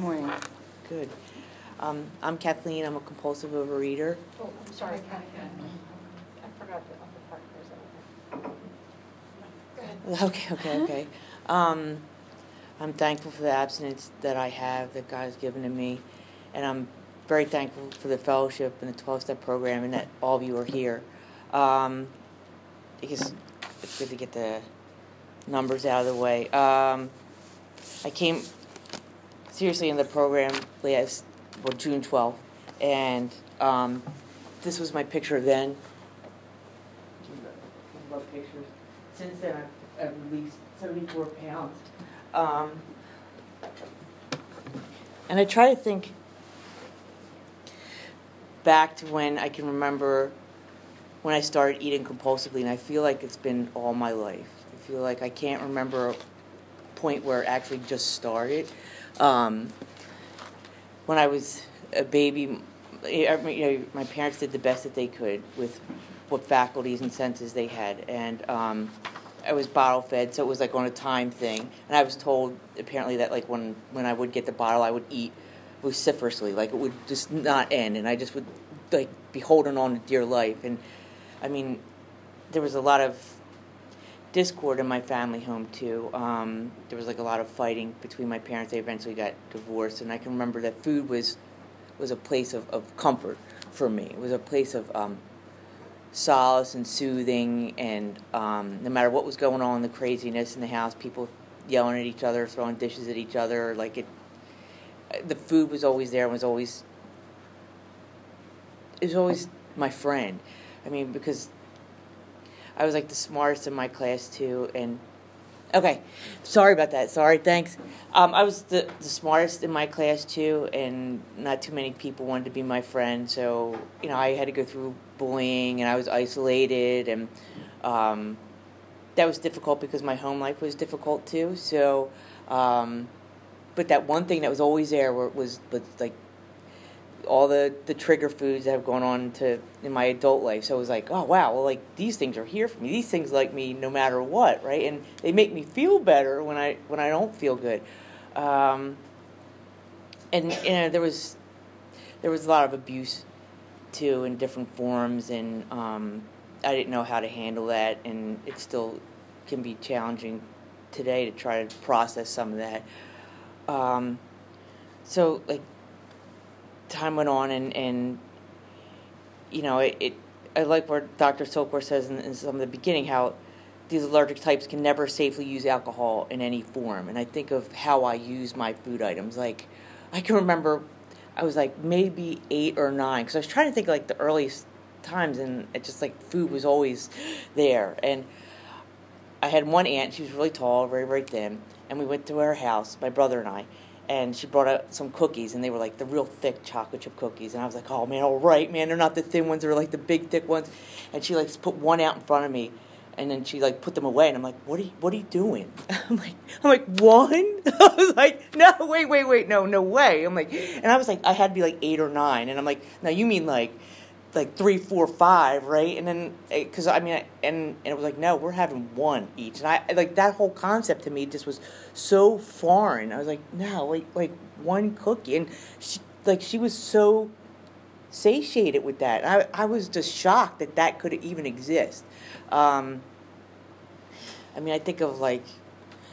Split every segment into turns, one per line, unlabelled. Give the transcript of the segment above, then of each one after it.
morning.
Good. Um, I'm Kathleen. I'm a compulsive overeater.
Oh, I'm sorry, Kathleen. I forgot the other part. Go ahead.
Okay, okay, okay. Um, I'm thankful for the abstinence that I have that God has given to me, and I'm very thankful for the fellowship and the 12-step program, and that all of you are here. Um, because it's good to get the numbers out of the way. Um, I came seriously in the program last well June 12th, and um, this was my picture then. Love pictures. Since then, I've, I've released 74 pounds. Um, and I try to think back to when I can remember when I started eating compulsively, and I feel like it's been all my life. I feel like I can't remember a point where it actually just started. Um, when I was a baby, you know, my parents did the best that they could with what faculties and senses they had, and um, I was bottle fed, so it was like on a time thing. And I was told apparently that like when when I would get the bottle, I would eat vociferously, like it would just not end, and I just would like be holding on to dear life. And I mean, there was a lot of discord in my family home too. Um, there was like a lot of fighting between my parents. They eventually got divorced, and I can remember that food was was a place of, of comfort for me. It was a place of um, solace and soothing, and um, no matter what was going on, the craziness in the house, people yelling at each other, throwing dishes at each other, like it. The food was always there. and Was always. It was always my friend. I mean, because I was like the smartest in my class too, and okay, sorry about that. Sorry, thanks. Um, I was the the smartest in my class too, and not too many people wanted to be my friend. So you know, I had to go through bullying, and I was isolated, and um, that was difficult because my home life was difficult too. So, um, but that one thing that was always there was was like all the, the trigger foods that have gone on to in my adult life. So it was like, oh wow, well like these things are here for me. These things like me no matter what, right? And they make me feel better when I when I don't feel good. Um, and you know there was there was a lot of abuse too in different forms, and um, I didn't know how to handle that, and it still can be challenging today to try to process some of that. Um, so like time went on, and and you know it. it I like what Dr. Silkworth says in, in some of the beginning how these allergic types can never safely use alcohol in any form. And I think of how I use my food items. Like, I can remember I was like maybe eight or nine because I was trying to think like the earliest times, and it just like food was always there. And I had one aunt; she was really tall, very very thin, and we went to her house, my brother and I, and she brought out some cookies and they were like the real thick chocolate chip cookies. And i was like oh man all right man they're not the thin ones they're like the big thick ones. And she like put one out in front of me and then she like put them away and i'm like what are you what are you doing? I'm like i'm like one? I was like no wait wait wait no no way. I'm like and i was like i had to be like eight or nine and i'm like now you mean like like three, four, five, right? And then because I mean, and and it was like, no, we're having one each, and I like that whole concept to me just was so foreign. I was like, no, like like one cookie, and she like she was so satiated with that. I I was just shocked that that could even exist. Um, I mean, I think of like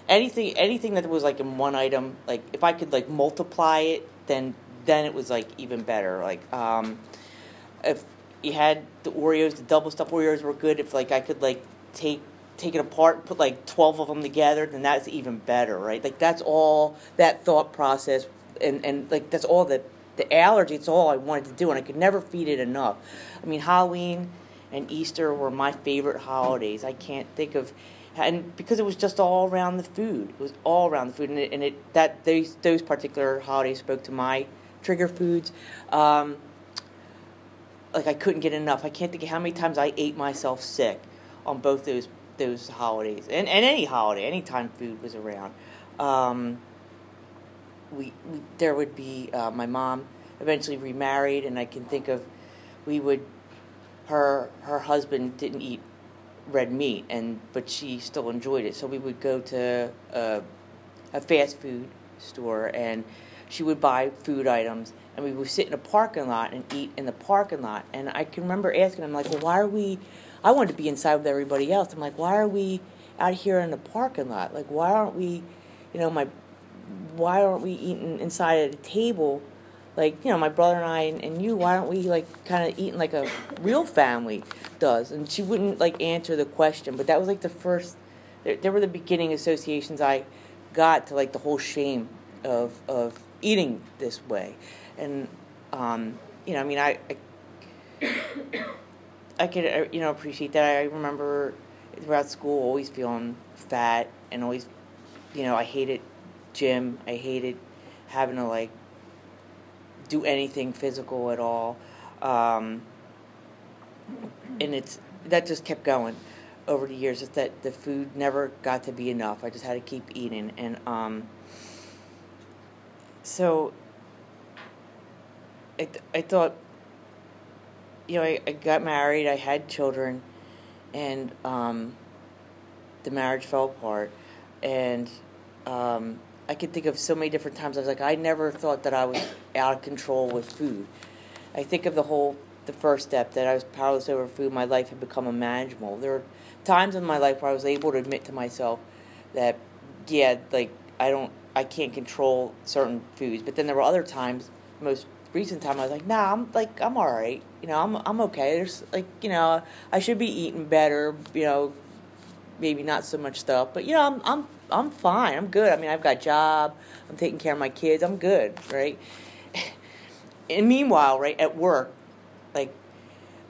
anything anything that was like in one item. Like if I could like multiply it, then then it was like even better. Like. Um, if you had the Oreos, the double stuffed Oreos were good. If like I could like take take it apart, put like twelve of them together, then that's even better, right? Like that's all that thought process, and and like that's all the the allergy. It's all I wanted to do, and I could never feed it enough. I mean, Halloween and Easter were my favorite holidays. I can't think of. And because it was just all around the food, it was all around the food, and it, and it that those those particular holidays spoke to my trigger foods. Um, like I couldn't get enough. I can't think of how many times I ate myself sick on both those those holidays and, and any holiday, anytime food was around. Um, we, we, there would be uh, my mom eventually remarried, and I can think of we would her her husband didn't eat red meat, and but she still enjoyed it, so we would go to a, a fast food store and she would buy food items, and we would sit in a parking lot and eat in the parking lot. And I can remember asking him like, "Well, why are we?" I wanted to be inside with everybody else. I'm like, "Why are we out here in the parking lot? Like, why aren't we, you know, my, why aren't we eating inside at a table?" Like you know, my brother and I and, and you, why aren't we like kind of eating like a real family does? And she wouldn't like answer the question, but that was like the first. There, there were the beginning associations I got to like the whole shame of of eating this way, and um, you know, I mean, I, I, I could uh, you know appreciate that. I remember throughout school always feeling fat and always, you know, I hated gym. I hated having to like do anything physical at all, um, and it's that just kept going over the years. It's that the food never got to be enough. I just had to keep eating, and um, so I, th- I thought, you know, I, I got married, I had children, and um, the marriage fell apart. And um, I could think of so many different times I was like, I never thought that I was out of control with food. I think of the whole, the first step that I was powerless over food, my life had become unmanageable. There were times in my life where I was able to admit to myself that, yeah, like, I don't, I can't control certain foods. But then there were other times, most recent time, I was like, nah, I'm like, I'm all right. You know, I'm I'm okay. There's like, you know, I should be eating better. You know, maybe not so much stuff, but you know, I'm I'm I'm fine. I'm good. I mean, I've got a job. I'm taking care of my kids. I'm good, right? And meanwhile, right at work, like,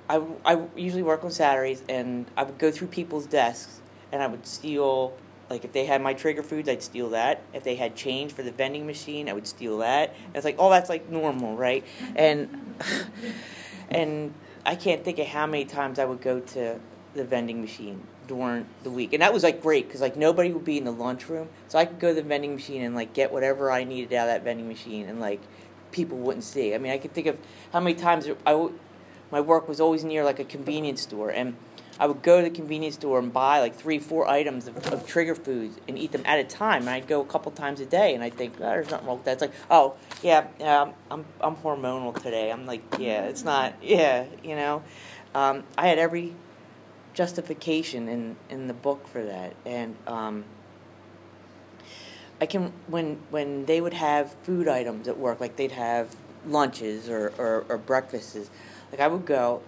I I usually work on Saturdays, and I would go through people's desks, and I would steal like if they had my trigger foods, I'd steal that. If they had change for the vending machine, I would steal that. And it's like, oh, that's like normal, right? And and I can't think of how many times I would go to the vending machine during the week, and that was like great because like nobody would be in the lunchroom, so I could go to the vending machine and like get whatever I needed out of that vending machine, and like people wouldn't see. I mean, I could think of how many times I w- my work was always near like a convenience store, and I would go to the convenience store and buy like three, four items of, of trigger foods and eat them at a time. And I'd go a couple times a day, and I'd think oh, there's nothing wrong with that. It's like, oh yeah, yeah, I'm I'm hormonal today. I'm like, yeah, it's not, yeah, you know. Um, I had every justification in in the book for that, and um, I can when when they would have food items at work, like they'd have lunches or or, or breakfasts. Like I would go,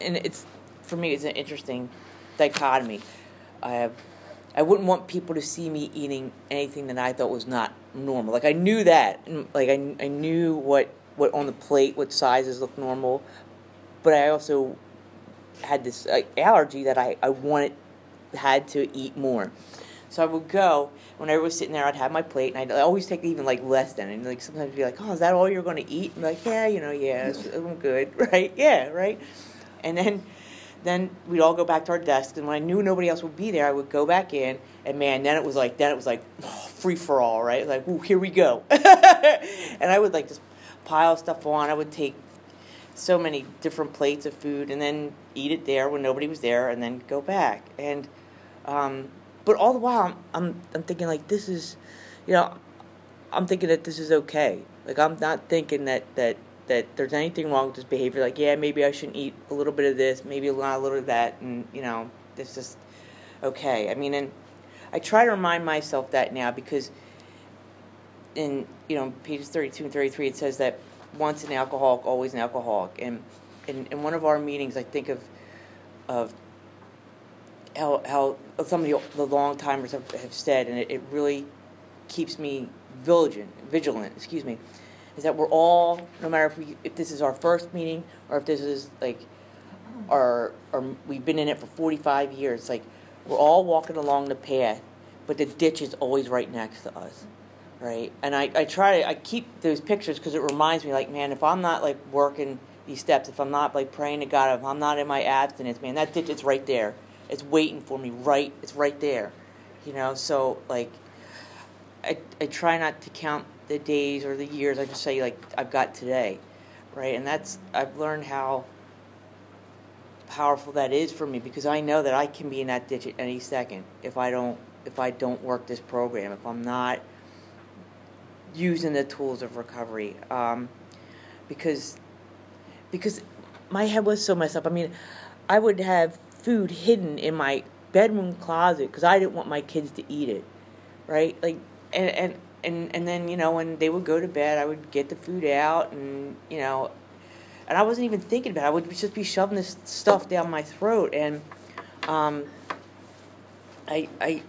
and it's for me, it's an interesting dichotomy. I I wouldn't want people to see me eating anything that I thought was not normal. Like I knew that, like I, I knew what what on the plate, what sizes looked normal, but I also had this uh, allergy that I I wanted had to eat more. So I would go when I was sitting there. I'd have my plate, and I'd always take even like less than. And like sometimes be like, "Oh, is that all you're going to eat?" And like, "Yeah, you know, yeah, I'm good, right? Yeah, right." And then then we'd all go back to our desks, and when I knew nobody else would be there, I would go back in, and man, then it was like then it was like oh, free for all, right? Like, ooh, here we go, and I would like just pile stuff on. I would take so many different plates of food, and then eat it there when nobody was there, and then go back. And um, but all the while, I'm, I'm I'm thinking like this is, you know, I'm thinking that this is okay. Like I'm not thinking that that that there's anything wrong with this behavior. Like, yeah, maybe I shouldn't eat a little bit of this, maybe not a little of that, and you know, it's just okay. I mean, and I try to remind myself that now because in you know pages 32 and 33 it says that once an alcoholic, always an alcoholic, and in, in one of our meetings, I think of of how, how some of the, long timers have, have said, and it, it really keeps me vigilant, vigilant, excuse me, is that we're all, no matter if we, if this is our first meeting or if this is like our, or we've been in it for 45 years, like we're all walking along the path, but the ditch is always right next to us, right? And I, I try, to, I keep those pictures because it reminds me, like, man, if I'm not like working these steps, if I'm not like praying to God, if I'm not in my abstinence, man, that ditch is right there. It's waiting for me, right? It's right there, you know. So like, I I try not to count the days or the years. I just say like I've got today, right? And that's I've learned how powerful that is for me because I know that I can be in that ditch at any second if I don't if I don't work this program if I'm not using the tools of recovery um, because because my head was so messed up. I mean, I would have food hidden in my bedroom closet because I didn't want my kids to eat it, right? Like, and and and and then you know when they would go to bed, I would get the food out, and you know, and I wasn't even thinking about. it. I would just be shoving this stuff down my throat, and um, I I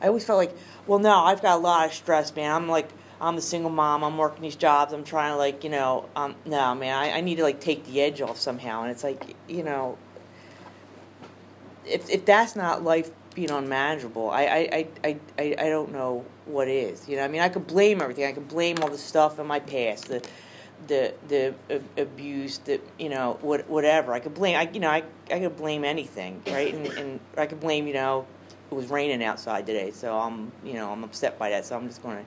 I always felt like, well, no, I've got a lot of stress, man. I'm like. I'm a single mom. I'm working these jobs. I'm trying to like, you know, um, no, man. I, I need to like take the edge off somehow. And it's like, you know, if if that's not life being unmanageable, I I, I, I, I don't know what is. You know, I mean, I could blame everything. I could blame all the stuff in my past, the the the abuse, the you know what whatever. I could blame. I you know I I could blame anything, right? And and I could blame you know it was raining outside today, so I'm you know I'm upset by that, so I'm just going to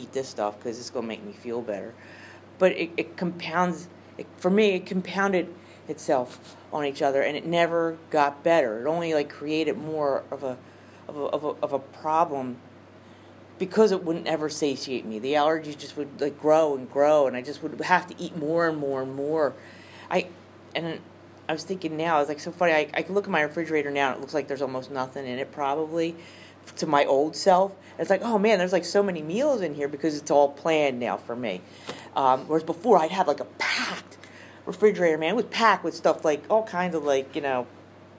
eat this stuff because it's going to make me feel better. But it, it compounds. It, for me, it compounded itself on each other, and it never got better. It only like created more of a of a, of a, of a problem because it wouldn't ever satiate me. The allergies just would like grow and grow, and I just would have to eat more and more and more. I and I was thinking now, it's like so funny. I, I can look at my refrigerator now, and it looks like there's almost nothing in it, probably to my old self. It's like, oh man, there's like so many meals in here because it's all planned now for me. Um, whereas before, I'd have like a packed refrigerator, man. It was packed with stuff like all kinds of like, you know,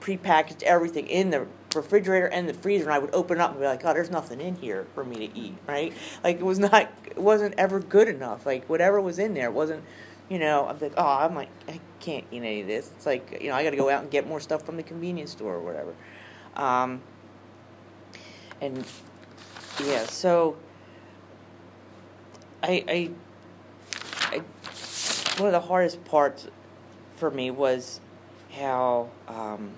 prepackaged everything in the refrigerator and the freezer and I would open up and be like, oh, there's nothing in here for me to eat, right? Like it was not, it wasn't ever good enough. Like whatever was in there wasn't, you know, I'm like, oh, I'm like, I can't eat any of this. It's like, you know, I got to go out and get more stuff from the convenience store or whatever. Um, and yeah, so I, I one of the hardest parts for me was how um,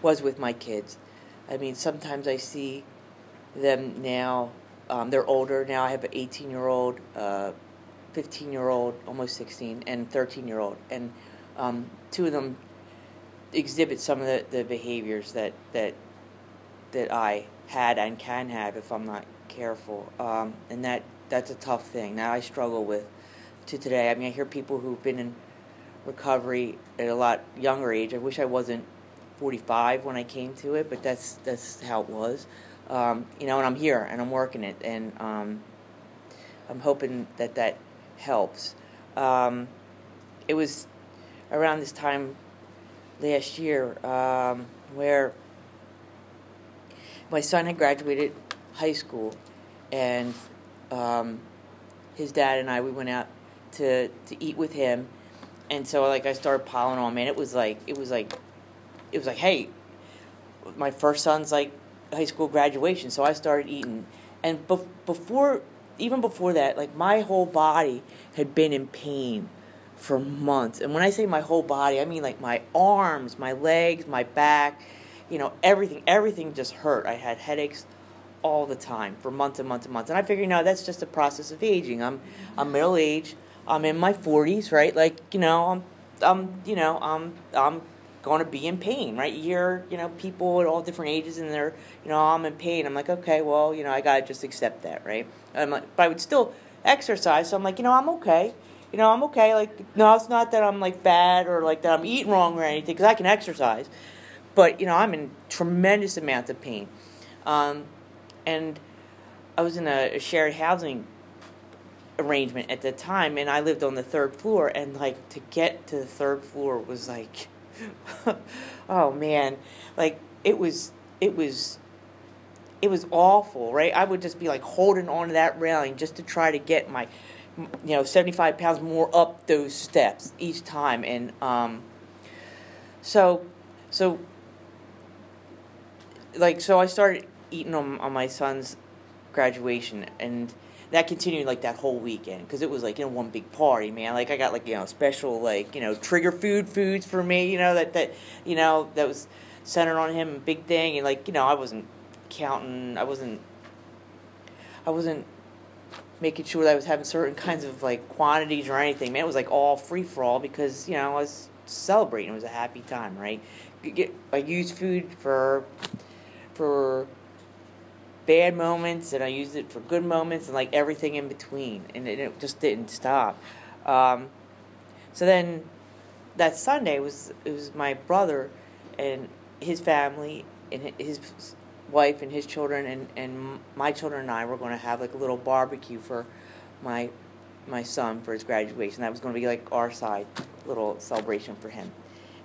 was with my kids. I mean, sometimes I see them now. Um, they're older now. I have an 18 year old, uh, 15 year old, almost 16, and 13 year old, and um, two of them exhibit some of the, the behaviors that that that I had and can have if I'm not careful, um, and that that's a tough thing that I struggle with to today. I mean, I hear people who've been in recovery at a lot younger age. I wish I wasn't 45 when I came to it, but that's that's how it was. Um, you know, and I'm here and I'm working it, and um, I'm hoping that that helps. Um, it was around this time last year um, where my son had graduated high school, and um, his dad and I we went out to to eat with him, and so like I started piling on. Man, it was like it was like it was like hey, my first son's like high school graduation, so I started eating, and be- before even before that, like my whole body had been in pain for months. And when I say my whole body, I mean like my arms, my legs, my back, you know, everything, everything just hurt. I had headaches all the time for months and months and months. And I figured, no, that's just a process of aging. I'm, I'm middle aged. I'm in my 40s, right? Like, you know, I'm, I'm, you know, I'm, I'm going to be in pain, right? You hear, you know, people at all different ages and they're, you know, I'm in pain. I'm like, okay, well, you know, I got to just accept that, right? I'm like, but I would still exercise. So I'm like, you know, I'm okay. You know, I'm okay. Like, no, it's not that I'm like bad or like that I'm eating wrong or anything because I can exercise. But, you know, I'm in tremendous amounts of pain. Um, and I was in a, a shared housing arrangement at the time and I lived on the third floor and like to get to the third floor was like oh man. Like it was it was it was awful right? I would just be like holding on to that railing just to try to get my you know 75 pounds more up those steps each time and um so so like so I started eating on, on my son's graduation and that continued like that whole weekend because it was like you know one big party man. Like i got like you know special like you know trigger food foods for me you know that that you know that was centered on him big thing. And like you know i wasn't counting i wasn't i wasn't making sure that i was having certain kinds of like quantities or anything man. It was like all free for all because you know i was celebrating. It was a happy time right? I used food for for bad moments and I used it for good moments and like everything in between, and it, it just didn't stop. Um, so then that Sunday was it was my brother and his family and his wife and his children and, and my children and I were going to have like a little barbecue for my my son for his graduation. That was going to be like our side little celebration for him.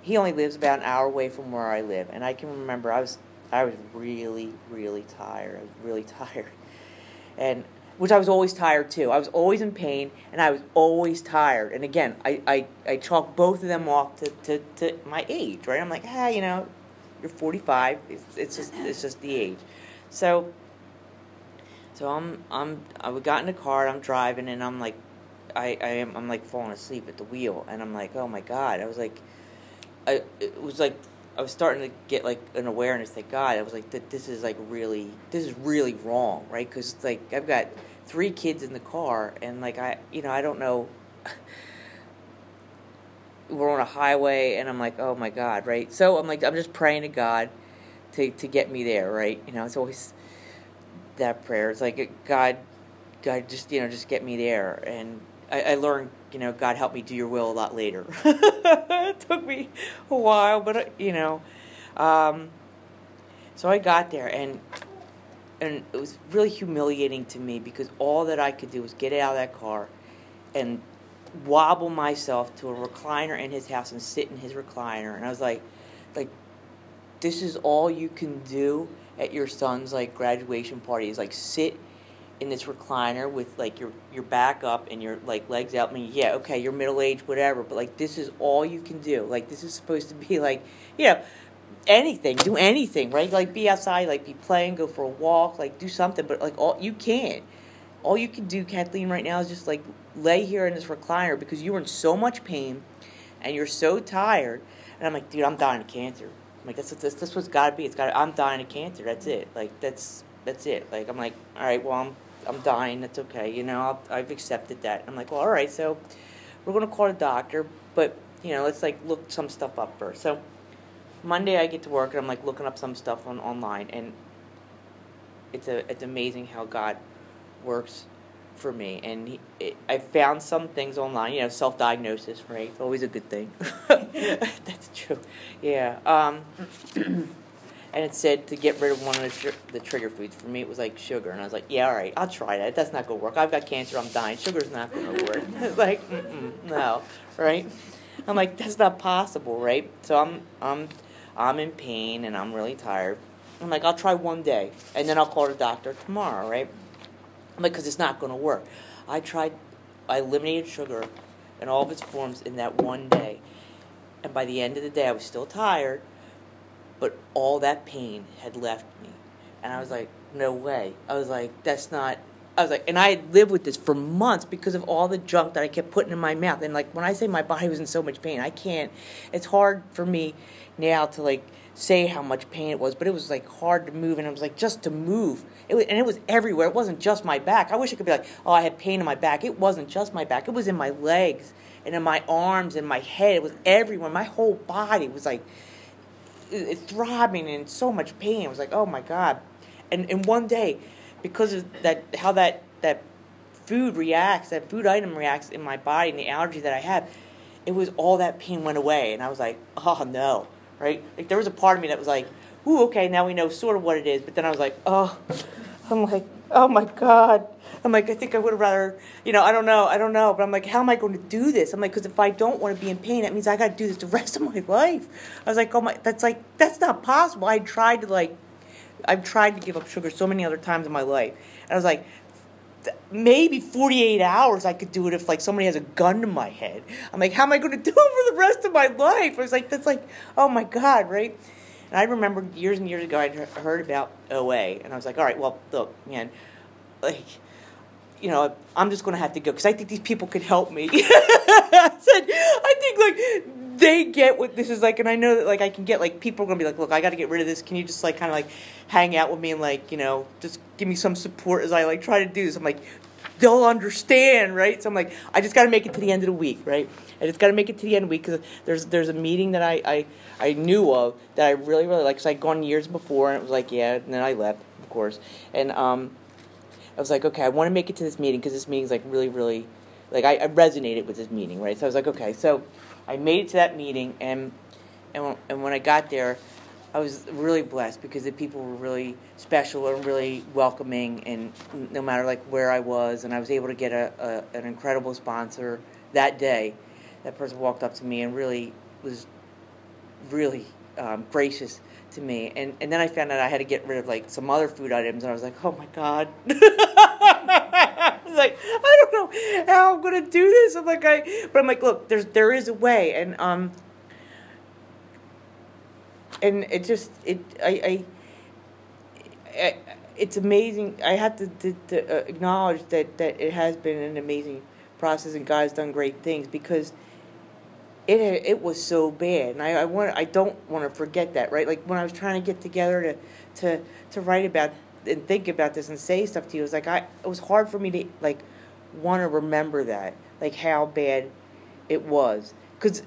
He only lives about an hour away from where I live, and I can remember I was I was really really tired. I was really tired, and which I was always tired too. I was always in pain, and I was always tired. And again, I I, I chalk both of them off to, to, to my age, right? I'm like, ah, you know, you're 45. It's, it's just it's just the age. So so I'm I'm I got in the car. I'm driving, and I'm like I, I am I'm like falling asleep at the wheel and I'm like, oh my god. I was like I it was like I was starting to get like an awareness that God, I was like that this is like really this is really wrong, right? Cuz like I've got three kids in the car and like I you know, I don't know we're on a highway and I'm like, "Oh my god," right? So I'm like I'm just praying to God to to get me there, right? You know, it's always that prayer. It's like God God just you know just get me there and I, I learned, you know, God help me do your will a lot later. it took me a while, but you know, um, so I got there and and it was really humiliating to me because all that I could do was get out of that car and wobble myself to a recliner in his house and sit in his recliner and I was like like this is all you can do at your son's like graduation party is like sit in this recliner with like your your back up and your like legs out. I mean, yeah, okay, you're middle aged, whatever, but like this is all you can do. Like this is supposed to be like, you know, anything, do anything, right? Like be outside, like be playing, go for a walk, like do something. But like all you can't. All you can do, Kathleen, right now is just like lay here in this recliner because you're in so much pain and you're so tired. And I'm like, dude, I'm dying of cancer. I'm like, that's that's, that's what's got to be. It's got. I'm dying of cancer. That's it. Like that's that's it. Like I'm like, all right, well, I'm I'm dying. That's okay. You know, i have accepted that. I'm like, well, all right. So we're gonna call a doctor, but you know, let's like look some stuff up first. So Monday I get to work and I'm like looking up some stuff on online, and it's a it's amazing how God works for me. And he, it, I found some things online. You know, self diagnosis, right? It's always a good thing. That's true. Yeah. Um, and it said to get rid of one of the, tr- the trigger foods. For me, it was like sugar, and I was like, yeah, all right, I'll try that. That's not gonna work. I've got cancer. I'm dying. Sugar's not gonna work. it's like, no, right? I'm like, that's not possible, right? So I'm, I'm, I'm in pain and I'm really tired. I'm like, I'll try one day, and then I'll call the doctor tomorrow, right? I'm like, because it's not gonna work. I tried, I eliminated sugar in all of its forms in that one day, and by the end of the day, I was still tired but all that pain had left me. And I was like, no way. I was like, that's not. I was like, and I had lived with this for months because of all the junk that I kept putting in my mouth. And like, when I say my body was in so much pain, I can't. It's hard for me now to like say how much pain it was, but it was like hard to move, and it was like just to move. It was, and it was everywhere. It wasn't just my back. I wish I could be like, oh, I had pain in my back. It wasn't just my back. It was in my legs and in my arms and my head. It was everywhere. My whole body was like throbbing and so much pain. I was like, oh my god. And and one day, because of that, how that that food reacts, that food item reacts in my body and the allergy that I have, it was all that pain went away, and I was like, oh no, right? Like there was a part of me that was like, ooh, okay, now we know sort of what it is, but then I was like, oh, I'm like, oh my god. I'm like, I think I would have rather, you know, I don't know, I don't know, but I'm like, how am I going to do this? I'm like, because if I don't want to be in pain, that means I got to do this the rest of my life. I was like, oh my, that's like, that's not possible. I tried to like, I've tried to give up sugar so many other times in my life, and I was like, maybe 48 hours I could do it if like somebody has a gun to my head. I'm like, how am I going to do it for the rest of my life? I was like, that's like, oh my god, right? And I remember years and years ago I'd heard about OA, and I was like, all right, well, look, man, like you know, I'm just going to have to go because I think these people could help me. I said, I think like they get what this is like, and I know that like I can get like people are going to be like, look, I got to get rid of this. Can you just like kind of like hang out with me and like you know just give me some support as I like try to do this? I'm like, they'll understand, right? So I'm like, I just got to make it to the end of the week, right? I just got to make it to the end of the week because there's there's a meeting that I, I I knew of that I really really like. Cause I'd gone years before, and it was like, yeah. And then I left, of course, and um, I was like, okay, I want to make it to this meeting because this meeting's like really really, like I, I resonated with this meeting, right? So I was like, okay, so I made it to that meeting, and and when, and when I got there. I was really blessed because the people were really special and really welcoming, and no matter like where I was, and I was able to get a, a an incredible sponsor that day. That person walked up to me and really was really um, gracious to me, and and then I found out I had to get rid of like some other food items, and I was like, oh my god. I was like, I don't know how I'm gonna do this. I'm like, I, but I'm like, look, there's there is a way, and um, and it just it I, I, I it's amazing. I have to, to, to uh, acknowledge that that it has been an amazing process, and God's done great things because it it was so bad, and I, I want I don't want to forget that, right? Like when I was trying to get together to to to write about and think about this and say stuff to you, it was like I it was hard for me to like want to remember that, like how bad it was, because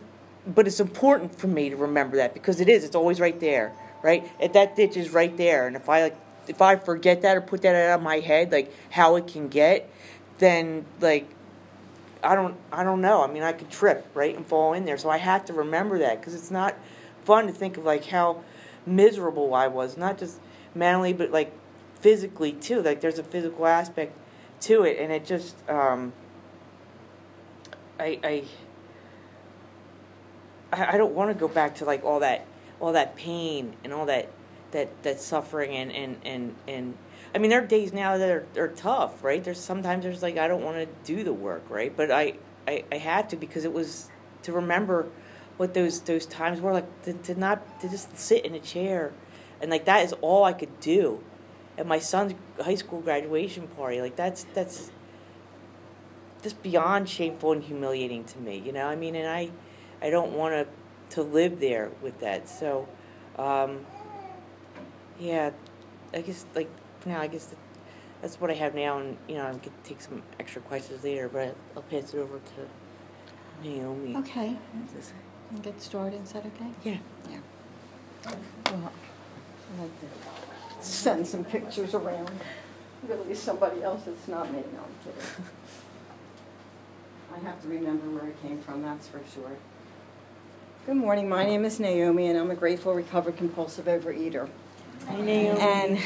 but it's important for me to remember that because it is. It's always right there, right? If that ditch is right there, and if I like, if I forget that or put that out of my head, like how it can get, then like, I don't, I don't know. I mean, I could trip right and fall in there. So I have to remember that because it's not fun to think of like how miserable I was, not just mentally, but like physically too. Like there's a physical aspect to it, and it just, um, I, I I, don't want to go back to like all that all that pain and all that that that suffering and and and and I mean there are days now that are, are tough, right? There's sometimes there's like I don't want to do the work, right? But I, I I had to because it was to remember what those those times were like to, to not to just sit in a chair and like that is all I could do at my son's high school graduation party. Like that's that's just beyond shameful and humiliating to me, you know. I mean, and I I don't want to to live there with that. So, um, yeah, I guess like now I guess that's what I have now, and you know I could take some extra questions later, but I'll pass it over to Naomi.
Okay. And get started, is that okay?
Yeah.
Yeah. Well, I'd like to send some pictures around. Really, somebody else that's not me, no, I'm kidding. I have to remember where it came from, that's for sure. Good morning. My name is Naomi, and I'm a grateful, recovered, compulsive overeater.
Hi, Naomi.
And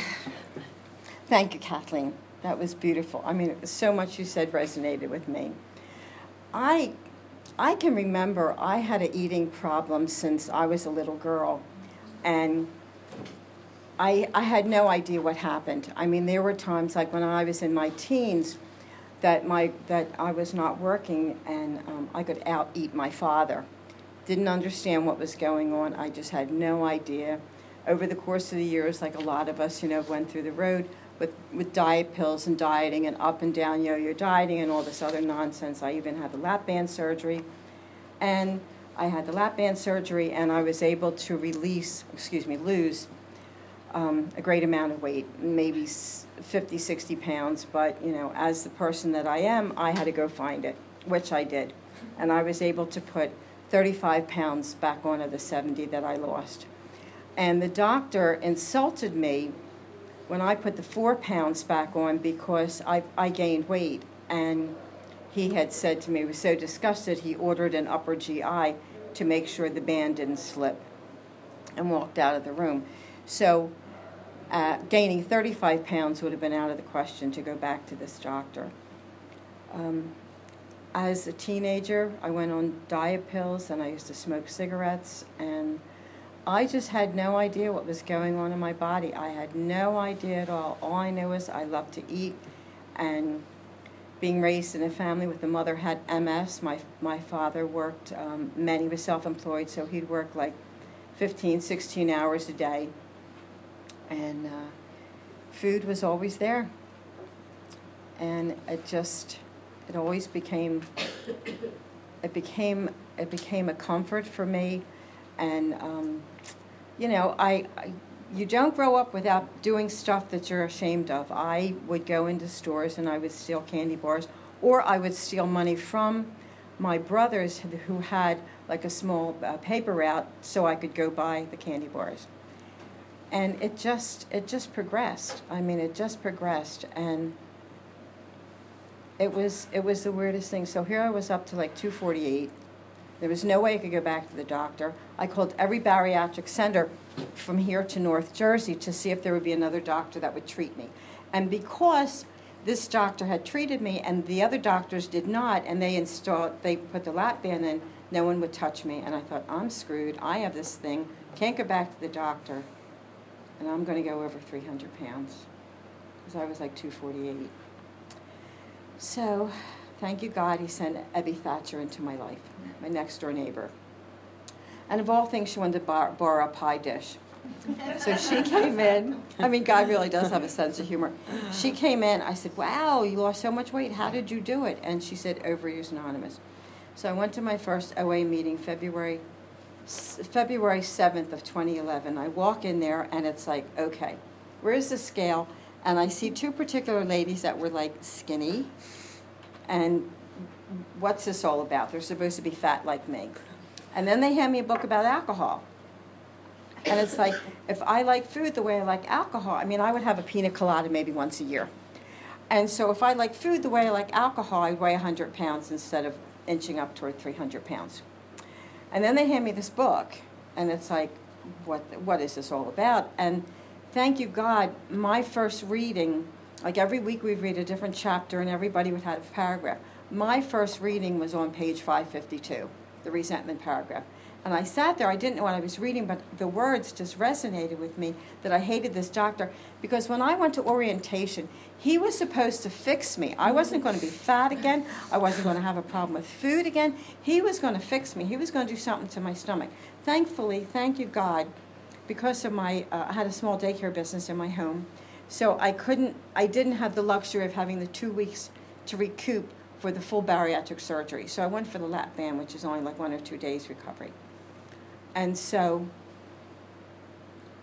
thank you, Kathleen. That was beautiful. I mean, so much you said resonated with me. I, I can remember I had an eating problem since I was a little girl, and I, I had no idea what happened. I mean, there were times like when I was in my teens that my that I was not working and um, I could out eat my father didn't understand what was going on. I just had no idea. Over the course of the years, like a lot of us, you know, went through the road with, with diet pills and dieting and up and down yo-yo dieting and all this other nonsense. I even had the lap band surgery. And I had the lap band surgery and I was able to release, excuse me, lose um, a great amount of weight, maybe 50, 60 pounds. But, you know, as the person that I am, I had to go find it, which I did. And I was able to put 35 pounds back on of the 70 that I lost. And the doctor insulted me when I put the four pounds back on because I, I gained weight. And he had said to me, he was so disgusted, he ordered an upper GI to make sure the band didn't slip and walked out of the room. So uh, gaining 35 pounds would have been out of the question to go back to this doctor. Um, as a teenager, I went on diet pills and I used to smoke cigarettes, and I just had no idea what was going on in my body. I had no idea at all. All I knew was I loved to eat, and being raised in a family with a mother had MS. My my father worked. Um, many was self-employed, so he'd work like 15, 16 hours a day, and uh, food was always there. And it just it always became it became it became a comfort for me and um, you know I, I you don't grow up without doing stuff that you're ashamed of. I would go into stores and I would steal candy bars, or I would steal money from my brothers who had like a small uh, paper route so I could go buy the candy bars. And it just it just progressed. I mean, it just progressed and it was it was the weirdest thing. So here I was up to like 248. There was no way I could go back to the doctor. I called every bariatric center from here to North Jersey to see if there would be another doctor that would treat me. And because this doctor had treated me and the other doctors did not, and they installed, they put the lap band in, no one would touch me. And I thought, I'm screwed. I have this thing. Can't go back to the doctor. And I'm going to go over 300 pounds because I was like 248. So, thank you, God, He sent Ebby Thatcher into my life, my next door neighbor. And of all things, she wanted to bar- borrow a pie dish. So she came in. I mean, God really does have a sense of humor. She came in. I said, Wow, you lost so much weight. How did you do it? And she said, Overeaters Anonymous. So I went to my first OA meeting February February 7th of 2011. I walk in there and it's like, okay, where's the scale? And I see two particular ladies that were like skinny. And what's this all about? They're supposed to be fat like me. And then they hand me a book about alcohol. And it's like, if I like food the way I like alcohol, I mean, I would have a pina colada maybe once a year. And so if I like food the way I like alcohol, I'd weigh 100 pounds instead of inching up toward 300 pounds. And then they hand me this book, and it's like, what, what is this all about? And thank you, God, my first reading, like every week we'd read a different chapter, and everybody would have a paragraph. My first reading was on page 552 the resentment paragraph. And I sat there, I didn't know what I was reading, but the words just resonated with me that I hated this doctor because when I went to orientation, he was supposed to fix me. I wasn't going to be fat again. I wasn't going to have a problem with food again. He was going to fix me. He was going to do something to my stomach. Thankfully, thank you, God, because of my, uh, I had a small daycare business in my home. So I couldn't, I didn't have the luxury of having the two weeks to recoup for the full bariatric surgery. So I went for the lap band, which is only like one or two days recovery. And so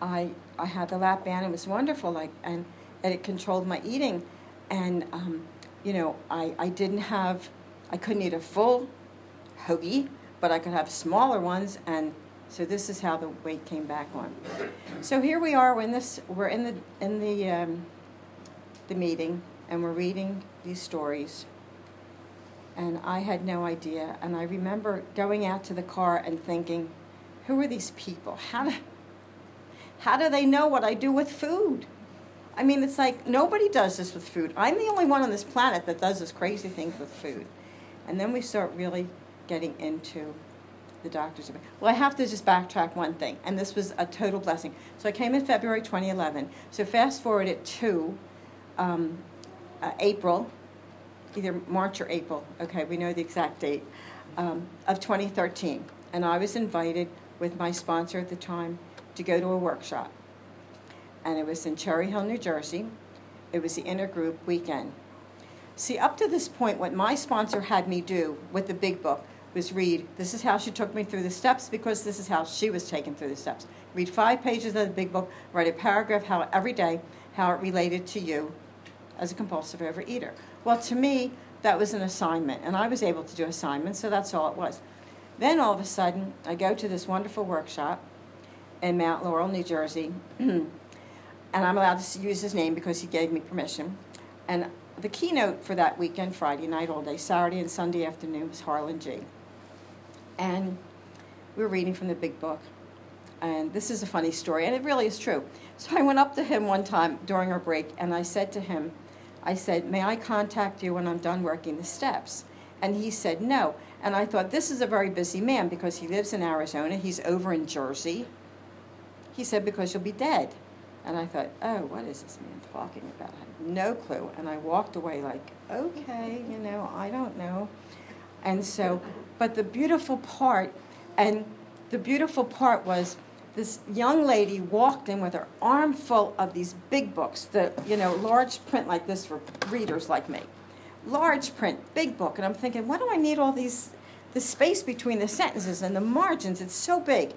I I had the lap band. It was wonderful, like and, and it controlled my eating, and um, you know I I didn't have I couldn't eat a full hoagie, but I could have smaller ones, and so this is how the weight came back on. So here we are. When this we're in the in the um, the meeting, and we're reading these stories and I had no idea. And I remember going out to the car and thinking, who are these people? How do, how do they know what I do with food? I mean, it's like nobody does this with food. I'm the only one on this planet that does this crazy things with food. And then we start really getting into the doctor's opinion. Well, I have to just backtrack one thing, and this was a total blessing. So I came in February 2011. So fast forward it to um, uh, April either March or April, okay, we know the exact date, um, of 2013. And I was invited with my sponsor at the time to go to a workshop. And it was in Cherry Hill, New Jersey. It was the intergroup weekend. See, up to this point, what my sponsor had me do with the big book was read, this is how she took me through the steps because this is how she was taken through the steps. Read five pages of the big book, write a paragraph how every day, how it related to you as a compulsive overeater. Well, to me, that was an assignment, and I was able to do assignments, so that's all it was. Then all of a sudden, I go to this wonderful workshop in Mount Laurel, New Jersey, and I'm allowed to use his name because he gave me permission. And the keynote for that weekend, Friday night, all day, Saturday and Sunday afternoon, was Harlan G. And we were reading from the big book. And this is a funny story, and it really is true. So I went up to him one time during our break, and I said to him, I said, May I contact you when I'm done working the steps? And he said, No. And I thought, This is a very busy man because he lives in Arizona. He's over in Jersey. He said, Because you'll be dead. And I thought, Oh, what is this man talking about? I had no clue. And I walked away like, Okay, you know, I don't know. And so, but the beautiful part, and the beautiful part was, this young lady walked in with her arm full of these big books, the you know large print like this for readers like me, large print, big book, and I'm thinking, why do I need all these, the space between the sentences and the margins? It's so big,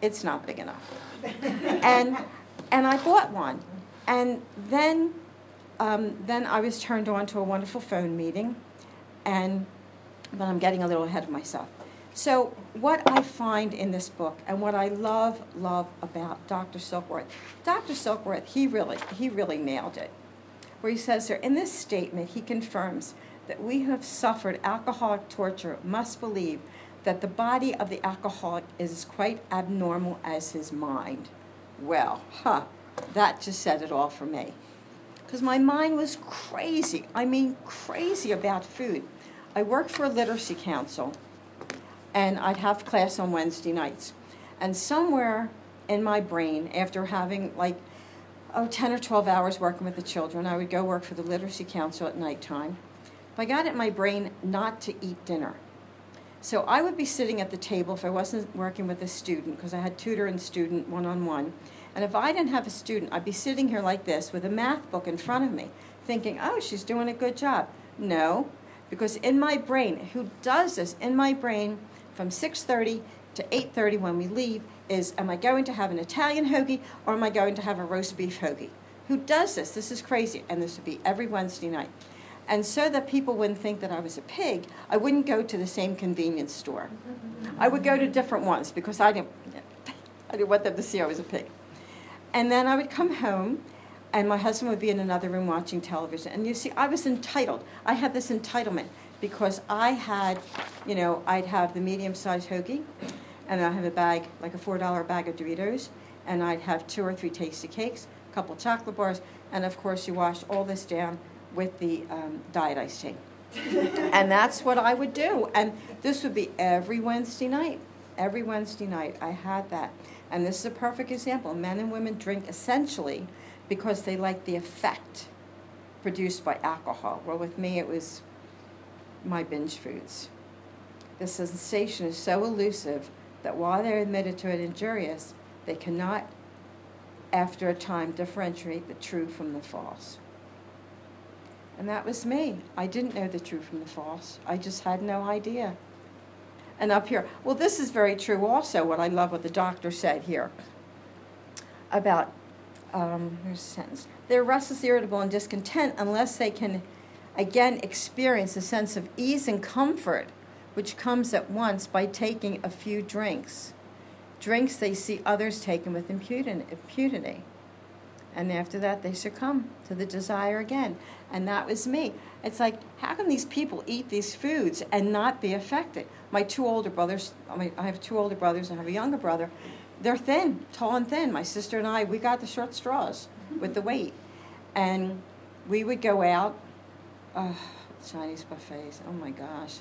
it's not big enough. and And I bought one. And then, um, then I was turned on to a wonderful phone meeting, and but I'm getting a little ahead of myself. So, what I find in this book and what I love, love about Dr. Silkworth, Dr. Silkworth, he really, he really nailed it. Where he says there, in this statement, he confirms that we who have suffered alcoholic torture must believe that the body of the alcoholic is quite abnormal as his mind. Well, huh, that just said it all for me. Because my mind was crazy. I mean, crazy about food. I worked for a literacy council and I'd have class on Wednesday nights. And somewhere in my brain, after having like, oh, 10 or 12 hours working with the children, I would go work for the Literacy Council at nighttime. I got it in my brain not to eat dinner. So I would be sitting at the table if I wasn't working with a student, because I had tutor and student one on one. And if I didn't have a student, I'd be sitting here like this with a math book in front of me, thinking, oh, she's doing a good job. No, because in my brain, who does this? In my brain, from 6.30 to 8.30 when we leave is am I going to have an Italian hoagie or am I going to have a roast beef hoagie? Who does this? This is crazy. And this would be every Wednesday night. And so that people wouldn't think that I was a pig, I wouldn't go to the same convenience store. I would go to different ones because I didn't, I didn't want them to see I was a pig. And then I would come home and my husband would be in another room watching television. And you see, I was entitled. I had this entitlement because I had, you know, I'd have the medium sized hoagie, and I'd have a bag, like a $4 bag of Doritos, and I'd have two or three Tastykakes, a couple chocolate bars, and of course, you wash all this down with the um, diet ice tea. and that's what I would do. And this would be every Wednesday night. Every Wednesday night, I had that. And this is a perfect example. Men and women drink essentially because they like the effect produced by alcohol. Well, with me, it was my binge foods. The sensation is so elusive that while they're admitted to it injurious, they cannot, after a time, differentiate the true from the false. And that was me. I didn't know the true from the false. I just had no idea. And up here, well, this is very true also, what I love what the doctor said here about, um, here's a sentence. They're restless, irritable, and discontent unless they can again experience a sense of ease and comfort, which comes at once by taking a few drinks. Drinks they see others taking with impunity. And after that, they succumb to the desire again. And that was me. It's like, how can these people eat these foods and not be affected? My two older brothers, I, have two older brothers and I have a younger brother. They're thin, tall and thin. My sister and I, we got the short straws with the weight. And we would go out Oh, Chinese buffets. Oh my gosh.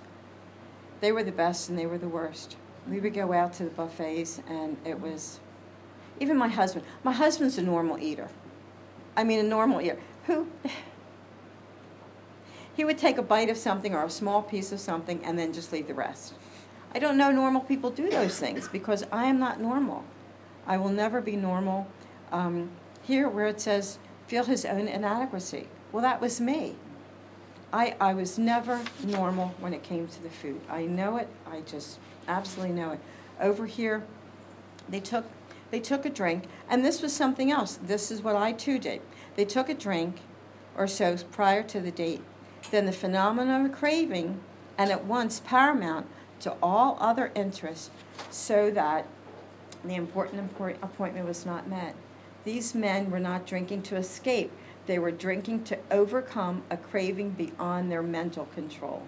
They were the best and they were the worst. We would go out to the buffets and it was even my husband. My husband's a normal eater. I mean a normal eater. Who he would take a bite of something or a small piece of something and then just leave the rest. I don't know normal people do those things because I am not normal. I will never be normal. Um, here, where it says, feel his own inadequacy. Well, that was me. I, I was never normal when it came to the food. I know it. I just absolutely know it. Over here, they took they took a drink, and this was something else. This is what I too did. They took a drink or so prior to the date. Then the phenomenon of craving, and at once paramount to all other interests, so that the important appointment was not met. These men were not drinking to escape they were drinking to overcome a craving beyond their mental control.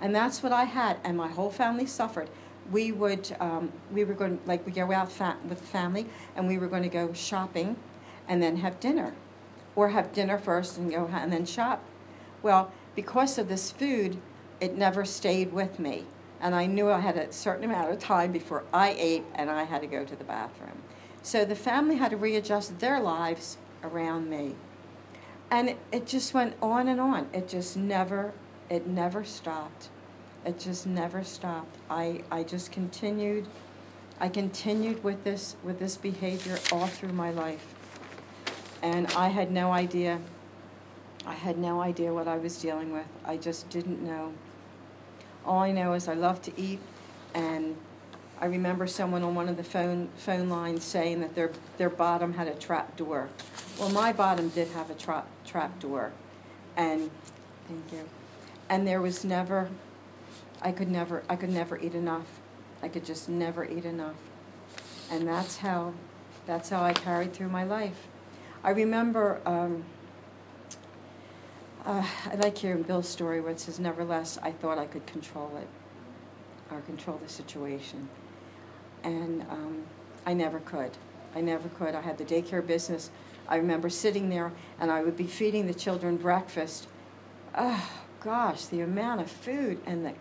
And that's what I had, and my whole family suffered. We would, um, we were going, like, we go out fa- with family, and we were going to go shopping, and then have dinner, or have dinner first and go and then shop. Well, because of this food, it never stayed with me, and I knew I had a certain amount of time before I ate, and I had to go to the bathroom. So the family had to readjust their lives around me and it, it just went on and on. It just never, it never stopped. It just never stopped. I, I just continued. I continued with this with this behavior all through my life. And I had no idea. I had no idea what I was dealing with. I just didn't know. All I know is I love to eat and I remember someone on one of the phone phone lines saying that their their bottom had a trap door. Well, my bottom did have a trap trap door, and thank you. And there was never, I could never, I could never eat enough. I could just never eat enough, and that's how, that's how I carried through my life. I remember. Um, uh, I like hearing Bill's story where it says, Nevertheless, I thought I could control it or control the situation. And um, I never could. I never could. I had the daycare business. I remember sitting there and I would be feeding the children breakfast. Oh, gosh, the amount of food and the,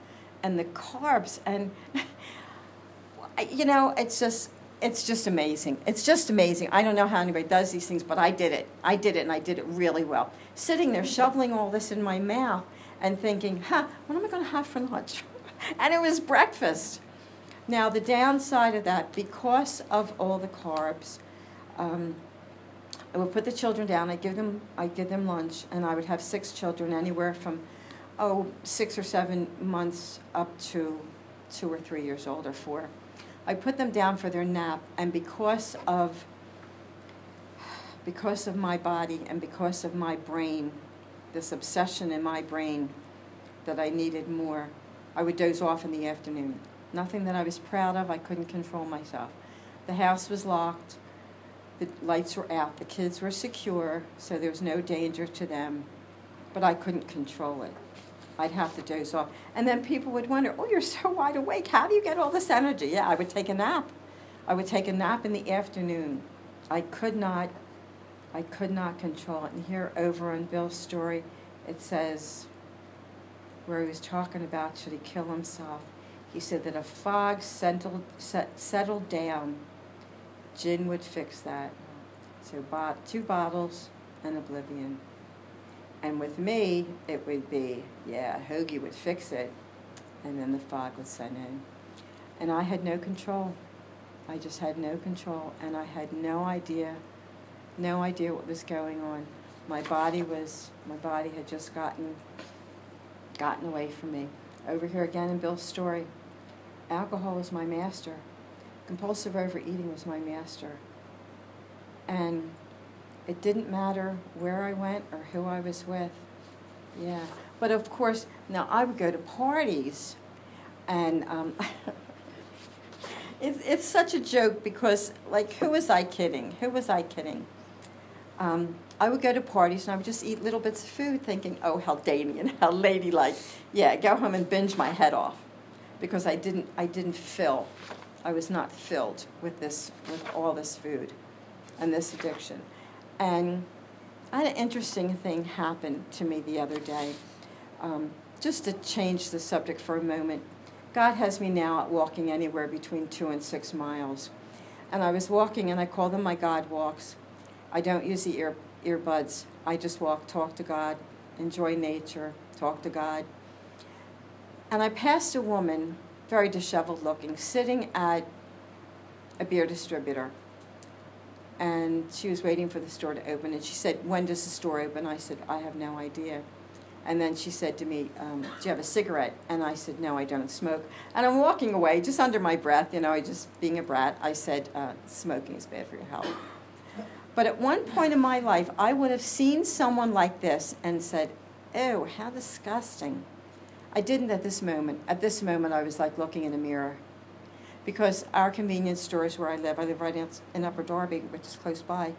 and the carbs. And, you know, it's just, it's just amazing. It's just amazing. I don't know how anybody does these things, but I did it. I did it, and I did it really well. Sitting there, shoveling all this in my mouth, and thinking, huh, what am I going to have for lunch? and it was breakfast. Now, the downside of that, because of all the carbs, um, I would put the children down. I give them, I give them lunch, and I would have six children, anywhere from, oh, six or seven months up to two or three years old or four. I put them down for their nap, and because of because of my body and because of my brain, this obsession in my brain that I needed more, I would doze off in the afternoon. Nothing that I was proud of, I couldn't control myself. The house was locked, the lights were out, the kids were secure, so there was no danger to them, but I couldn't control it. I'd have to doze off. And then people would wonder, oh, you're so wide awake. How do you get all this energy? Yeah, I would take a nap. I would take a nap in the afternoon. I could not, I could not control it. And here over on Bill's story, it says, where he was talking about should he kill himself, he said that a fog settled, settled down, gin would fix that. So bought two bottles and oblivion. And with me, it would be, yeah, Hoagie would fix it, and then the fog would set in. And I had no control. I just had no control, and I had no idea, no idea what was going on. My body was, my body had just gotten, gotten away from me. Over here again in Bill's story, alcohol was my master. Compulsive overeating was my master. And it didn't matter where I went or who I was with. Yeah. But of course, now I would go to parties, and um, it's, it's such a joke because, like, who was I kidding? Who was I kidding? Um, I would go to parties and I would just eat little bits of food, thinking, "Oh, how dainty and how ladylike." Yeah, go home and binge my head off, because I didn't. I didn't fill. I was not filled with this, with all this food, and this addiction. And I had an interesting thing happen to me the other day. Um, just to change the subject for a moment, God has me now at walking anywhere between two and six miles. And I was walking, and I call them my God walks. I don't use the ear, earbuds. I just walk, talk to God, enjoy nature, talk to God. And I passed a woman, very disheveled looking, sitting at a beer distributor and she was waiting for the store to open. And she said, "When does the store open?" I said, "I have no idea." And then she said to me, um, "Do you have a cigarette?" And I said, "No, I don't smoke." And I'm walking away, just under my breath, you know, I just being a brat. I said, uh, "Smoking is bad for your health." But at one point in my life, I would have seen someone like this and said, "Oh, how disgusting." I didn't at this moment. At this moment, I was like looking in a mirror because our convenience stores where I live, I live right in Upper Darby, which is close by.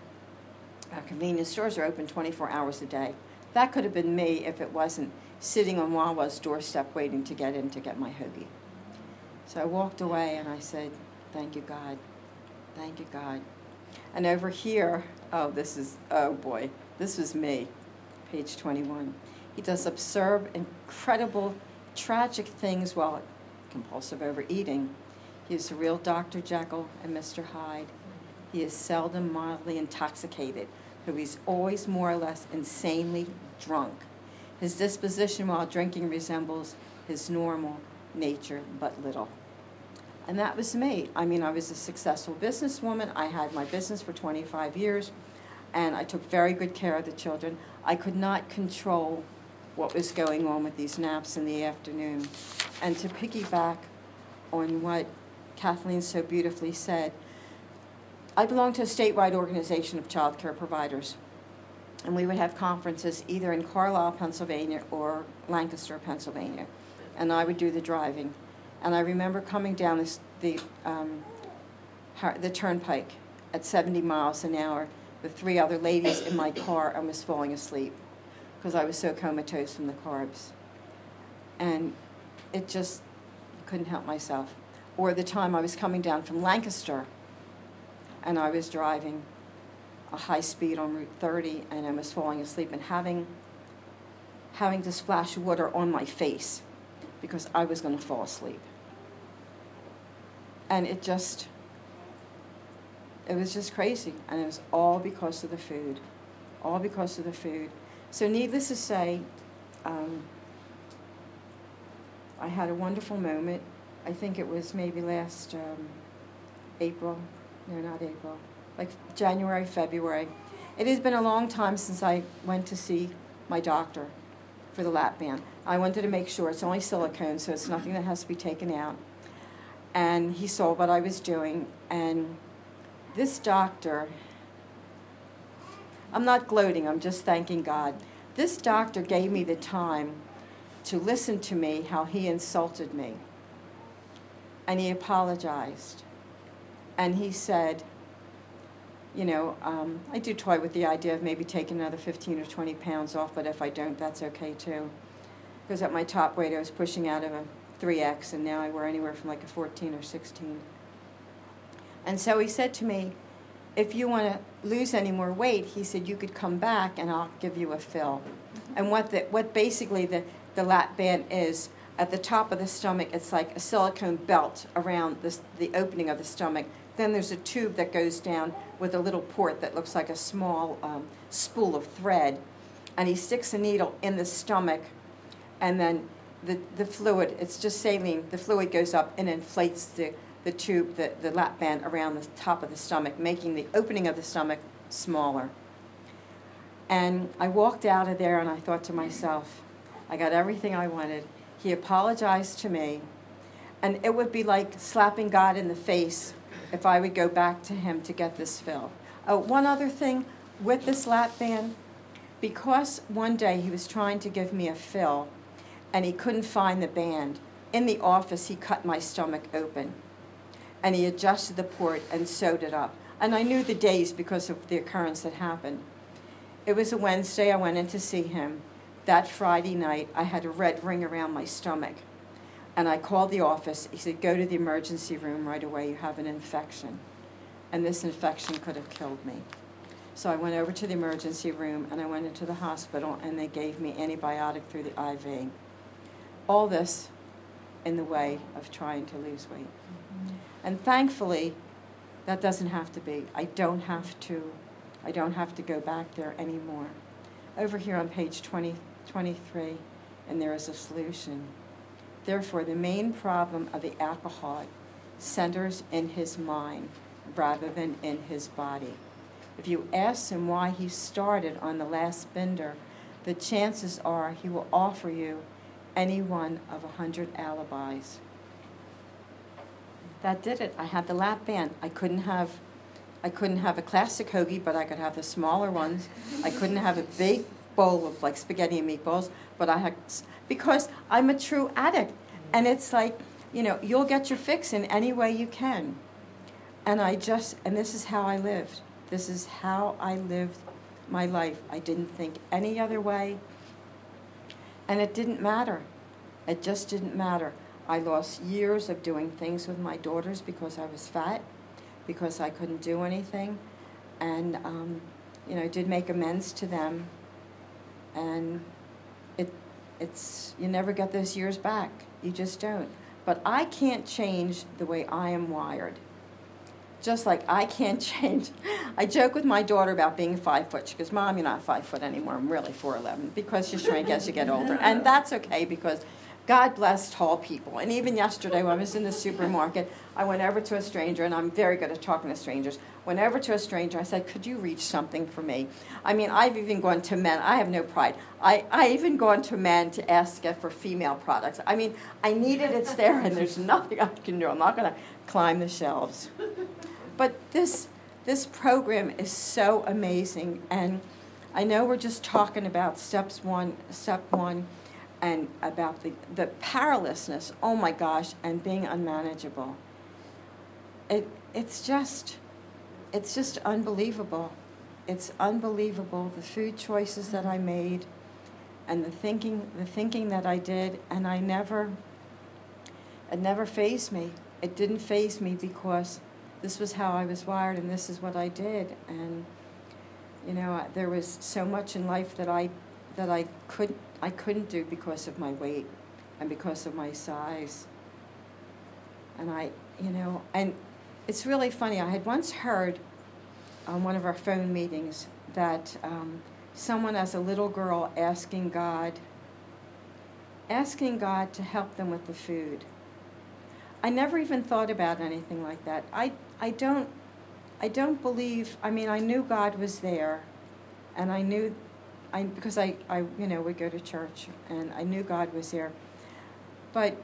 Our convenience stores are open 24 hours a day. That could have been me if it wasn't sitting on Wawa's doorstep waiting to get in to get my hoagie. So I walked away and I said, Thank you, God. Thank you, God. And over here, oh, this is, oh boy, this was me, page 21. He does absurd, incredible, tragic things while compulsive overeating he is the real Dr. Jekyll and Mr. Hyde. He is seldom mildly intoxicated, though he's always more or less insanely drunk. His disposition while drinking resembles his normal nature but little. And that was me. I mean, I was a successful businesswoman. I had my business for 25 years, and I took very good care of the children. I could not control what was going on with these naps in the afternoon. And to piggyback on what Kathleen so beautifully said, I belong to a statewide organization of child care providers. And we would have conferences either in Carlisle, Pennsylvania or Lancaster, Pennsylvania. And I would do the driving. And I remember coming down this, the, um, the turnpike at 70 miles an hour with three other ladies in my car and was falling asleep because I was so comatose from the carbs. And it just couldn't help myself. Or the time I was coming down from Lancaster and I was driving a high speed on Route 30 and I was falling asleep and having having to splash water on my face because I was going to fall asleep. And it just it was just crazy and it was all because of the food. All because of the food. So needless to say, um, I had a wonderful moment. I think it was maybe last um, April. No, not April. Like January, February. It has been a long time since I went to see my doctor for the lap band. I wanted to make sure it's only silicone, so it's nothing that has to be taken out. And he saw what I was doing, and this doctor, I'm not gloating, I'm just thanking God. This doctor gave me the time to listen to me how he insulted me. And he apologized. And he said, you know, um, I do toy with the idea of maybe taking another 15 or 20 pounds off, but if I don't, that's okay too. Because at my top weight, I was pushing out of a 3X, and now I wear anywhere from like a 14 or 16. And so he said to me, if you want to lose any more weight, he said, you could come back and I'll give you a fill. And what, the, what basically the, the lap band is at the top of the stomach, it's like a silicone belt around the, the opening of the stomach. Then there's a tube that goes down with a little port that looks like a small um, spool of thread. And he sticks a needle in the stomach, and then the, the fluid, it's just saline, the fluid goes up and inflates the, the tube, the, the lap band around the top of the stomach, making the opening of the stomach smaller. And I walked out of there and I thought to myself, I got everything I wanted. He apologized to me. And it would be like slapping God in the face if I would go back to him to get this fill. Oh, uh, one other thing with this lap band, because one day he was trying to give me a fill and he couldn't find the band, in the office he cut my stomach open and he adjusted the port and sewed it up. And I knew the days because of the occurrence that happened. It was a Wednesday, I went in to see him. That Friday night, I had a red ring around my stomach. And I called the office. He said, Go to the emergency room right away. You have an infection. And this infection could have killed me. So I went over to the emergency room and I went into the hospital and they gave me antibiotic through the IV. All this in the way of trying to lose weight. Mm-hmm. And thankfully, that doesn't have to be. I don't have to I don't have to go back there anymore. Over here on page 20 23, and there is a solution. Therefore, the main problem of the alcoholic centers in his mind rather than in his body. If you ask him why he started on the last bender, the chances are he will offer you any one of a hundred alibis. That did it. I had the lap band. I couldn't have I couldn't have a classic hoagie, but I could have the smaller ones. I couldn't have a big bowl of like spaghetti and meatballs, but I had because I'm a true addict, and it's like you know you'll get your fix in any way you can, and I just and this is how I lived. This is how I lived my life. I didn't think any other way, and it didn't matter. It just didn't matter. I lost years of doing things with my daughters because I was fat, because I couldn't do anything, and um, you know I did make amends to them and it it's you never get those years back. You just don't. But I can't change the way I am wired. Just like I can't change. I joke with my daughter about being five foot. She goes, Mom, you're not five foot anymore. I'm really 4'11 because you shrink as you get older. And that's okay because God bless tall people. And even yesterday when I was in the supermarket, I went over to a stranger, and I'm very good at talking to strangers. Went over to a stranger. I said, Could you reach something for me? I mean, I've even gone to men. I have no pride. I, I even gone to men to ask for female products. I mean, I need it, it's there, and there's nothing I can do. I'm not going to climb the shelves. But this, this program is so amazing. And I know we're just talking about steps one, step one, and about the, the powerlessness, oh my gosh, and being unmanageable. It, it's just, it's just unbelievable. It's unbelievable the food choices that I made and the thinking the thinking that I did and I never it never fazed me. It didn't faze me because this was how I was wired and this is what I did and you know there was so much in life that I that I could I couldn't do because of my weight and because of my size and I you know and it's really funny. I had once heard on one of our phone meetings that um, someone as a little girl asking God, asking God to help them with the food. I never even thought about anything like that. I, I don't I don't believe I mean I knew God was there and I knew I because I, I you know would go to church and I knew God was there. But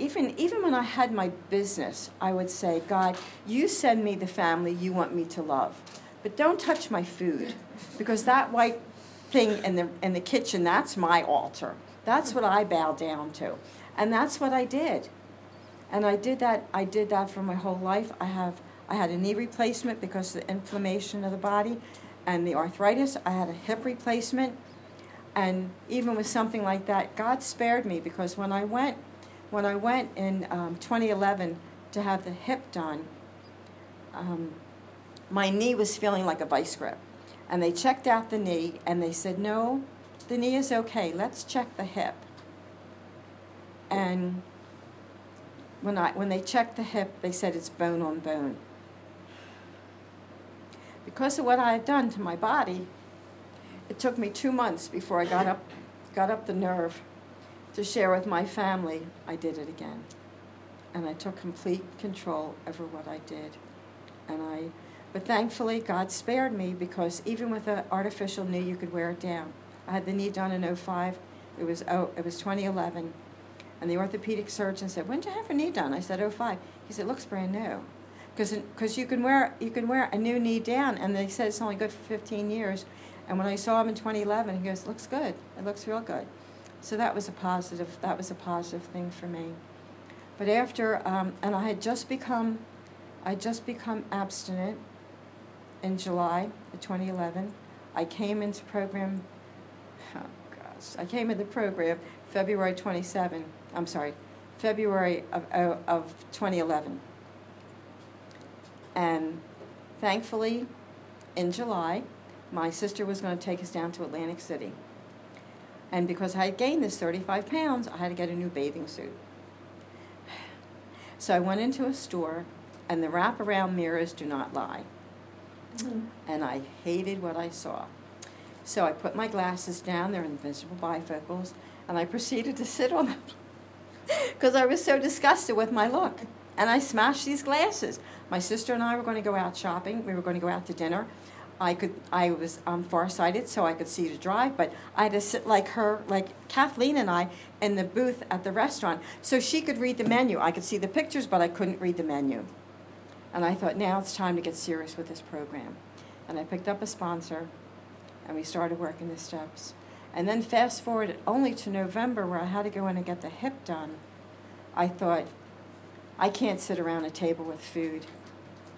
even even when I had my business, I would say, God, you send me the family you want me to love, but don't touch my food, because that white thing in the in the kitchen, that's my altar. That's what I bow down to, and that's what I did, and I did that. I did that for my whole life. I have I had a knee replacement because of the inflammation of the body, and the arthritis. I had a hip replacement, and even with something like that, God spared me because when I went when I went in um, 2011 to have the hip done, um, my knee was feeling like a vice grip. And they checked out the knee and they said, no, the knee is okay, let's check the hip. And when, I, when they checked the hip, they said it's bone on bone. Because of what I had done to my body, it took me two months before I got up, got up the nerve to share with my family, I did it again. And I took complete control over what I did. And I, but thankfully, God spared me because even with an artificial knee, you could wear it down. I had the knee done in 05. It was, oh, it was 2011. And the orthopedic surgeon said, when did you have your knee done? I said, 05. He said, it looks brand new. Because you can wear you can wear a new knee down, and they said it's only good for 15 years. And when I saw him in 2011, he goes, "Looks good. It looks real good." So that was a positive. That was a positive thing for me. But after, um, and I had just become, I just become abstinent in July of 2011. I came into program. Oh gosh, I came into the program February 27. I'm sorry, February of, of 2011. And thankfully, in July, my sister was going to take us down to Atlantic City. And because I had gained this 35 pounds, I had to get a new bathing suit. So I went into a store, and the wraparound mirrors do not lie. Mm-hmm. And I hated what I saw. So I put my glasses down, they're invisible bifocals, and I proceeded to sit on them because I was so disgusted with my look. And I smashed these glasses. My sister and I were going to go out shopping. We were going to go out to dinner. I could I was um, farsighted, so I could see to drive, but I had to sit like her, like Kathleen and I, in the booth at the restaurant, so she could read the menu. I could see the pictures, but I couldn't read the menu. And I thought, now it's time to get serious with this program. And I picked up a sponsor, and we started working the steps. And then fast forward only to November, where I had to go in and get the hip done. I thought, I can't sit around a table with food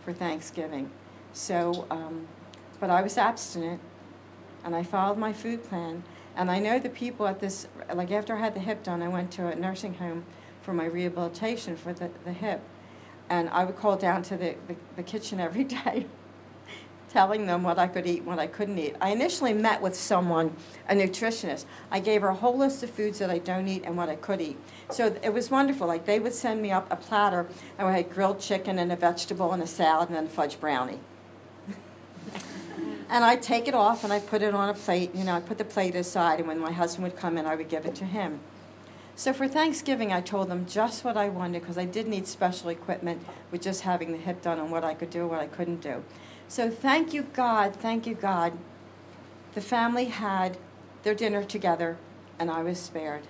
for Thanksgiving. So um, but I was abstinent and I followed my food plan. And I know the people at this, like after I had the hip done, I went to a nursing home for my rehabilitation for the, the hip. And I would call down to the, the, the kitchen every day, telling them what I could eat, what I couldn't eat. I initially met with someone, a nutritionist. I gave her a whole list of foods that I don't eat and what I could eat. So it was wonderful. Like they would send me up a platter, and we had grilled chicken and a vegetable and a salad and then a fudge brownie and I'd take it off and I'd put it on a plate. You know, I'd put the plate aside, and when my husband would come in, I would give it to him. So for Thanksgiving, I told them just what I wanted because I did need special equipment with just having the hip done and what I could do, what I couldn't do. So thank you, God, thank you, God. The family had their dinner together, and I was spared.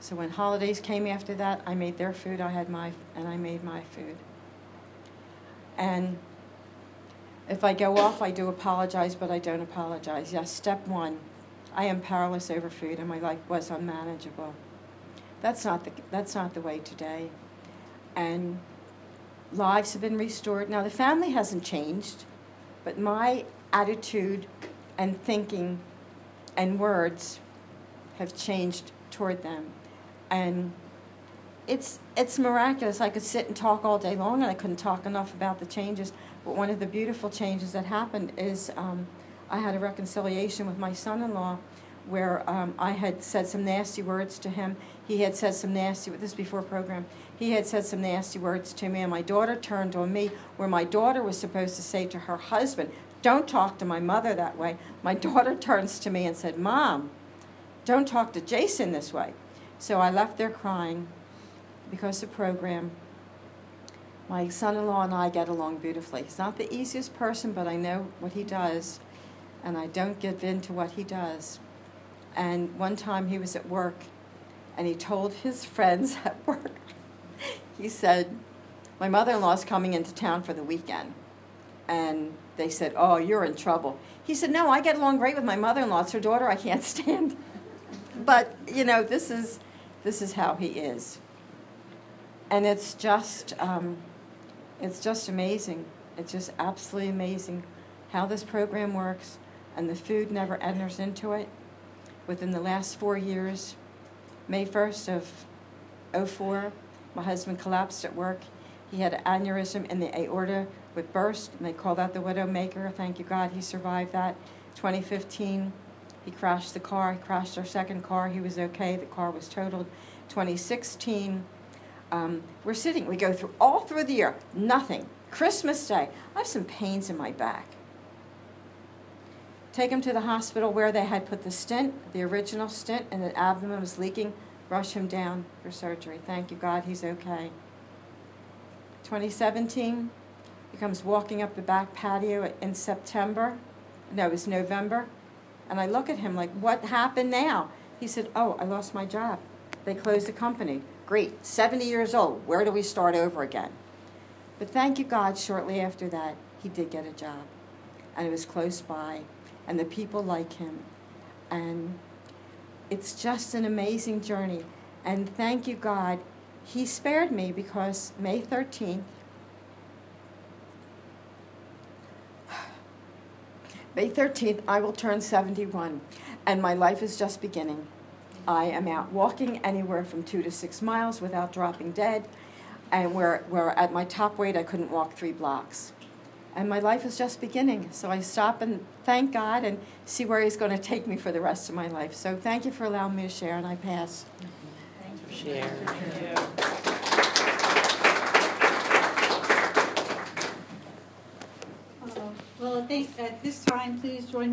So when holidays came after that, I made their food, I had my, and I made my food. And if I go off, I do apologize, but I don't apologize. Yes, step one I am powerless over food, and my life was unmanageable. That's not the, that's not the way today. And lives have been restored. Now, the family hasn't changed, but my attitude and thinking and words have changed toward them. And it's, it's miraculous. I could sit and talk all day long, and I couldn't talk enough about the changes. But one of the beautiful changes that happened is um, I had a reconciliation with my son in law where um, I had said some nasty words to him. He had said some nasty, this before program, he had said some nasty words to me, and my daughter turned on me, where my daughter was supposed to say to her husband, Don't talk to my mother that way. My daughter turns to me and said, Mom, don't talk to Jason this way. So I left there crying because the program. My son in law and I get along beautifully. He's not the easiest person, but I know what he does, and I don't give in to what he does. And one time he was at work and he told his friends at work, he said, My mother in law is coming into town for the weekend. And they said, Oh, you're in trouble. He said, No, I get along great with my mother in law. It's her daughter I can't stand. but, you know, this is, this is how he is. And it's just, um, it's just amazing. It's just absolutely amazing how this program works, and the food never enters into it within the last four years. May 1st of 04, my husband collapsed at work. He had an aneurysm in the aorta with burst, and they called that the widowmaker. Thank you, God, he survived that. 2015, he crashed the car. He crashed our second car. He was okay. The car was totaled. 2016, um, we're sitting. We go through all through the year, nothing. Christmas Day, I have some pains in my back take him to the hospital where they had put the stent, the original stent, and the abdomen was leaking. Rush him down for surgery. Thank you, God, he's okay. 2017, he comes walking up the back patio in September. No, it was November. And I look at him like, what happened now? He said, oh, I lost my job. They closed the company. Great, 70 years old. Where do we start over again? But thank you, God, shortly after that, he did get a job. And it was close by and the people like him. And it's just an amazing journey. And thank you, God. He spared me because May 13th, May 13th, I will turn 71, and my life is just beginning. I am out walking anywhere from two to six miles without dropping dead, and where, where at my top weight, I couldn't walk three blocks and my life is just beginning. So I stop and thank God and see where He's going to take me for the rest of my life. So thank you for allowing me to share, and I pass.
Thank you sharing.
Uh, well, I think at this time, please join me.